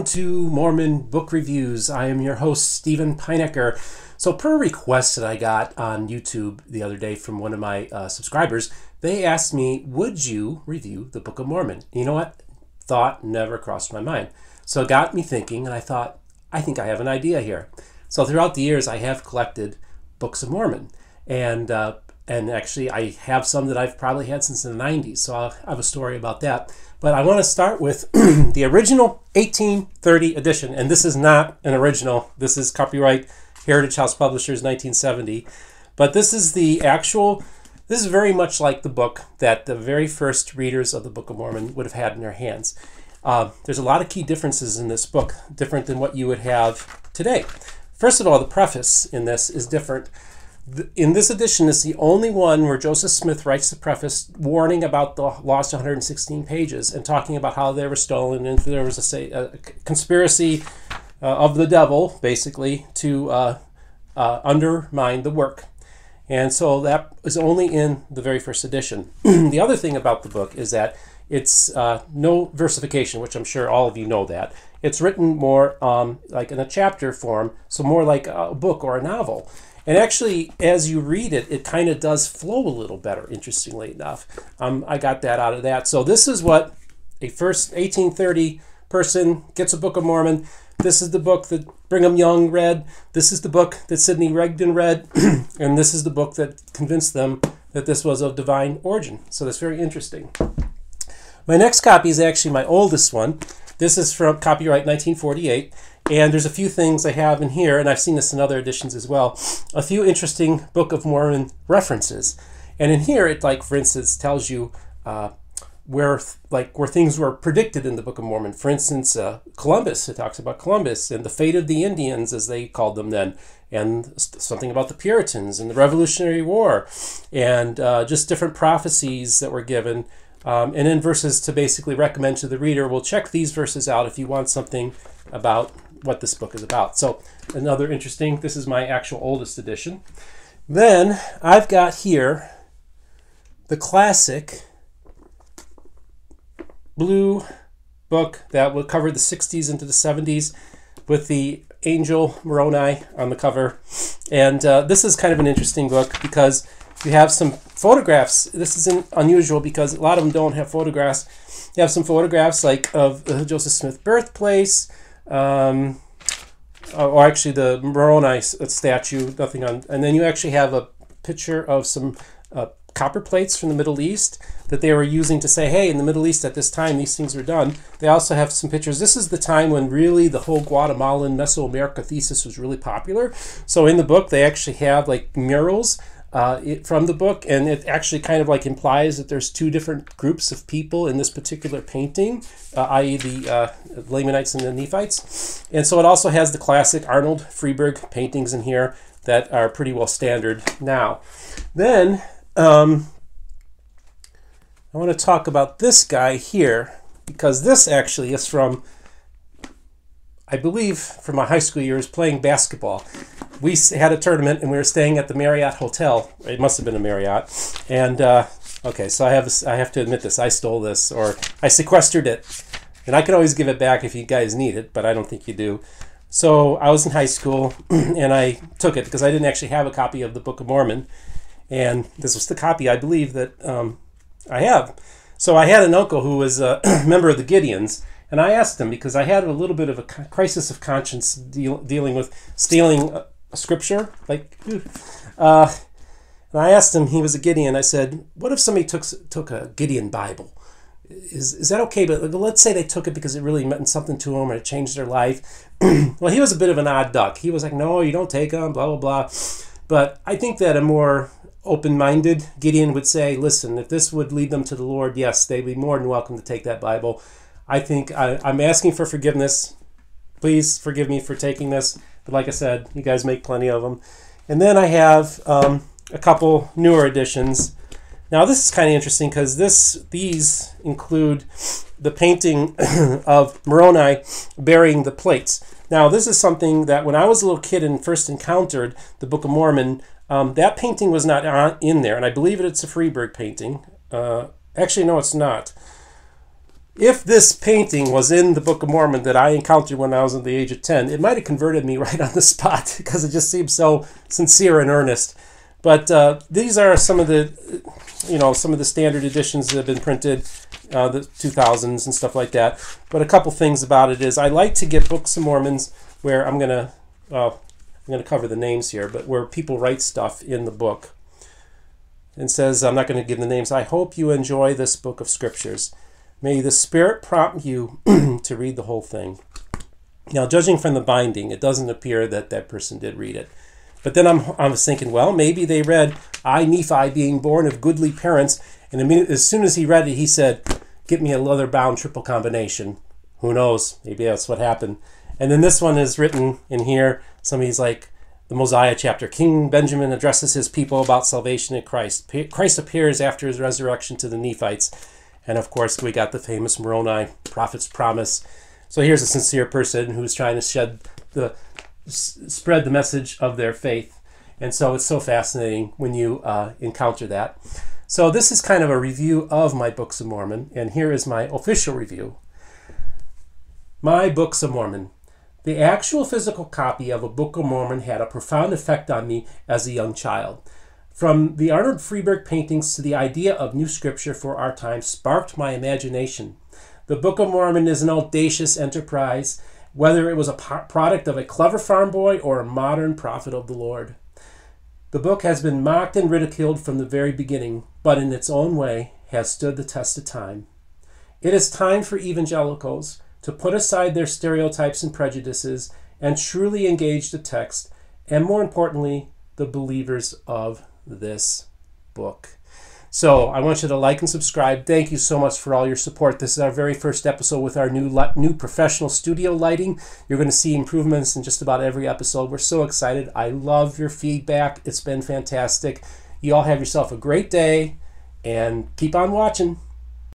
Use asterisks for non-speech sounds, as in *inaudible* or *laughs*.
welcome to Mormon Book Reviews. I am your host, Steven Pynakker. So, per request that I got on YouTube the other day from one of my uh, subscribers, they asked me, Would you review the Book of Mormon? You know what? Thought never crossed my mind. So, it got me thinking, and I thought, I think I have an idea here. So, throughout the years, I have collected Books of Mormon. And uh, and actually I have some that I've probably had since the 90s, so I'll have a story about that. But I want to start with *clears throat* the original 1830 edition, and this is not an original. This is copyright Heritage House Publishers 1970. But this is the actual, this is very much like the book that the very first readers of the Book of Mormon would have had in their hands. Uh, there's a lot of key differences in this book, different than what you would have today. First of all, the preface in this is different in this edition is the only one where Joseph Smith writes the preface warning about the lost 116 pages and talking about how they were stolen and there was a, say, a conspiracy uh, of the devil, basically, to uh, uh, undermine the work. And so that is only in the very first edition. *clears throat* the other thing about the book is that it's uh, no versification, which I'm sure all of you know that. It's written more um, like in a chapter form, so more like a book or a novel. And actually, as you read it, it kind of does flow a little better, interestingly enough. Um, I got that out of that. So, this is what a first 1830 person gets a Book of Mormon. This is the book that Brigham Young read. This is the book that Sidney Rigdon read. *clears throat* and this is the book that convinced them that this was of divine origin. So, that's very interesting. My next copy is actually my oldest one. This is from copyright 1948. And there's a few things I have in here, and I've seen this in other editions as well. A few interesting Book of Mormon references. And in here, it like, for instance, tells you uh, where like where things were predicted in the Book of Mormon. For instance, uh, Columbus. It talks about Columbus and the fate of the Indians, as they called them then, and something about the Puritans and the Revolutionary War, and uh, just different prophecies that were given. Um, and then verses to basically recommend to the reader. We'll check these verses out if you want something about what this book is about. So another interesting, this is my actual oldest edition. Then I've got here the classic blue book that will cover the 60s into the 70s with the angel Moroni on the cover. And uh, this is kind of an interesting book because you have some photographs. This is unusual because a lot of them don't have photographs. You have some photographs like of the Joseph Smith birthplace, um, uh, or actually the Moroni statue, nothing on, and then you actually have a picture of some uh, copper plates from the Middle East that they were using to say, hey, in the Middle East at this time, these things were done. They also have some pictures. This is the time when really the whole Guatemalan Mesoamerica thesis was really popular. So in the book, they actually have like murals uh, it, from the book, and it actually kind of like implies that there's two different groups of people in this particular painting, uh, i.e., the uh, Lamanites and the Nephites. And so it also has the classic Arnold Friberg paintings in here that are pretty well standard now. Then um, I want to talk about this guy here because this actually is from, I believe, from my high school years playing basketball we had a tournament and we were staying at the Marriott Hotel. It must have been a Marriott. And uh, okay, so I have I have to admit this. I stole this or I sequestered it, and I can always give it back if you guys need it, but I don't think you do. So I was in high school *clears throat* and I took it because I didn't actually have a copy of the Book of Mormon, and this was the copy I believe that um, I have. So I had an uncle who was a *clears throat* member of the Gideons. And I asked him because I had a little bit of a crisis of conscience deal, dealing with stealing a scripture. Like, uh, and I asked him, he was a Gideon. I said, what if somebody took took a Gideon Bible? Is, is that okay? But let's say they took it because it really meant something to them or it changed their life. *clears throat* well, he was a bit of an odd duck. He was like, no, you don't take them, blah, blah, blah. But I think that a more open minded Gideon would say, listen, if this would lead them to the Lord, yes, they'd be more than welcome to take that Bible. I think I, I'm asking for forgiveness. Please forgive me for taking this. But like I said, you guys make plenty of them. And then I have um, a couple newer editions. Now this is kind of interesting because this these include the painting *coughs* of Moroni burying the plates. Now this is something that when I was a little kid and first encountered the Book of Mormon, um, that painting was not in there, and I believe it's a Friberg painting. Uh, actually, no, it's not. If this painting was in the Book of Mormon that I encountered when I was at the age of 10, it might have converted me *laughs* right on the spot *laughs* because it just seems so sincere and earnest. But uh, these are some of the, you know, some of the standard editions that have been printed, uh, the 2000s and stuff like that. But a couple things about it is I like to get Books of Mormons where I'm going to, well, I'm going to cover the names here, but where people write stuff in the book. And says, I'm not going to give the names. I hope you enjoy this book of scriptures. May the Spirit prompt you *clears throat* to read the whole thing. Now, judging from the binding, it doesn't appear that that person did read it. But then I'm, I was thinking, well, maybe they read, I, Nephi, being born of goodly parents. And as soon as he read it, he said, Get me a leather bound triple combination. Who knows? Maybe that's what happened. And then this one is written in here. Somebody's like, the Mosiah chapter. King Benjamin addresses his people about salvation in Christ. Christ appears after his resurrection to the Nephites. And of course, we got the famous Moroni prophet's promise. So here's a sincere person who's trying to shed the spread the message of their faith. And so it's so fascinating when you uh, encounter that. So this is kind of a review of my Books of Mormon, and here is my official review. My Books of Mormon. The actual physical copy of a Book of Mormon had a profound effect on me as a young child. From the Arnold Friberg paintings to the idea of new scripture for our time sparked my imagination. The Book of Mormon is an audacious enterprise, whether it was a product of a clever farm boy or a modern prophet of the Lord. The book has been mocked and ridiculed from the very beginning, but in its own way has stood the test of time. It is time for evangelicals to put aside their stereotypes and prejudices and truly engage the text, and more importantly, the believers of this book. So I want you to like and subscribe. Thank you so much for all your support. This is our very first episode with our new new professional studio lighting. You're going to see improvements in just about every episode. We're so excited. I love your feedback. It's been fantastic. You all have yourself a great day and keep on watching.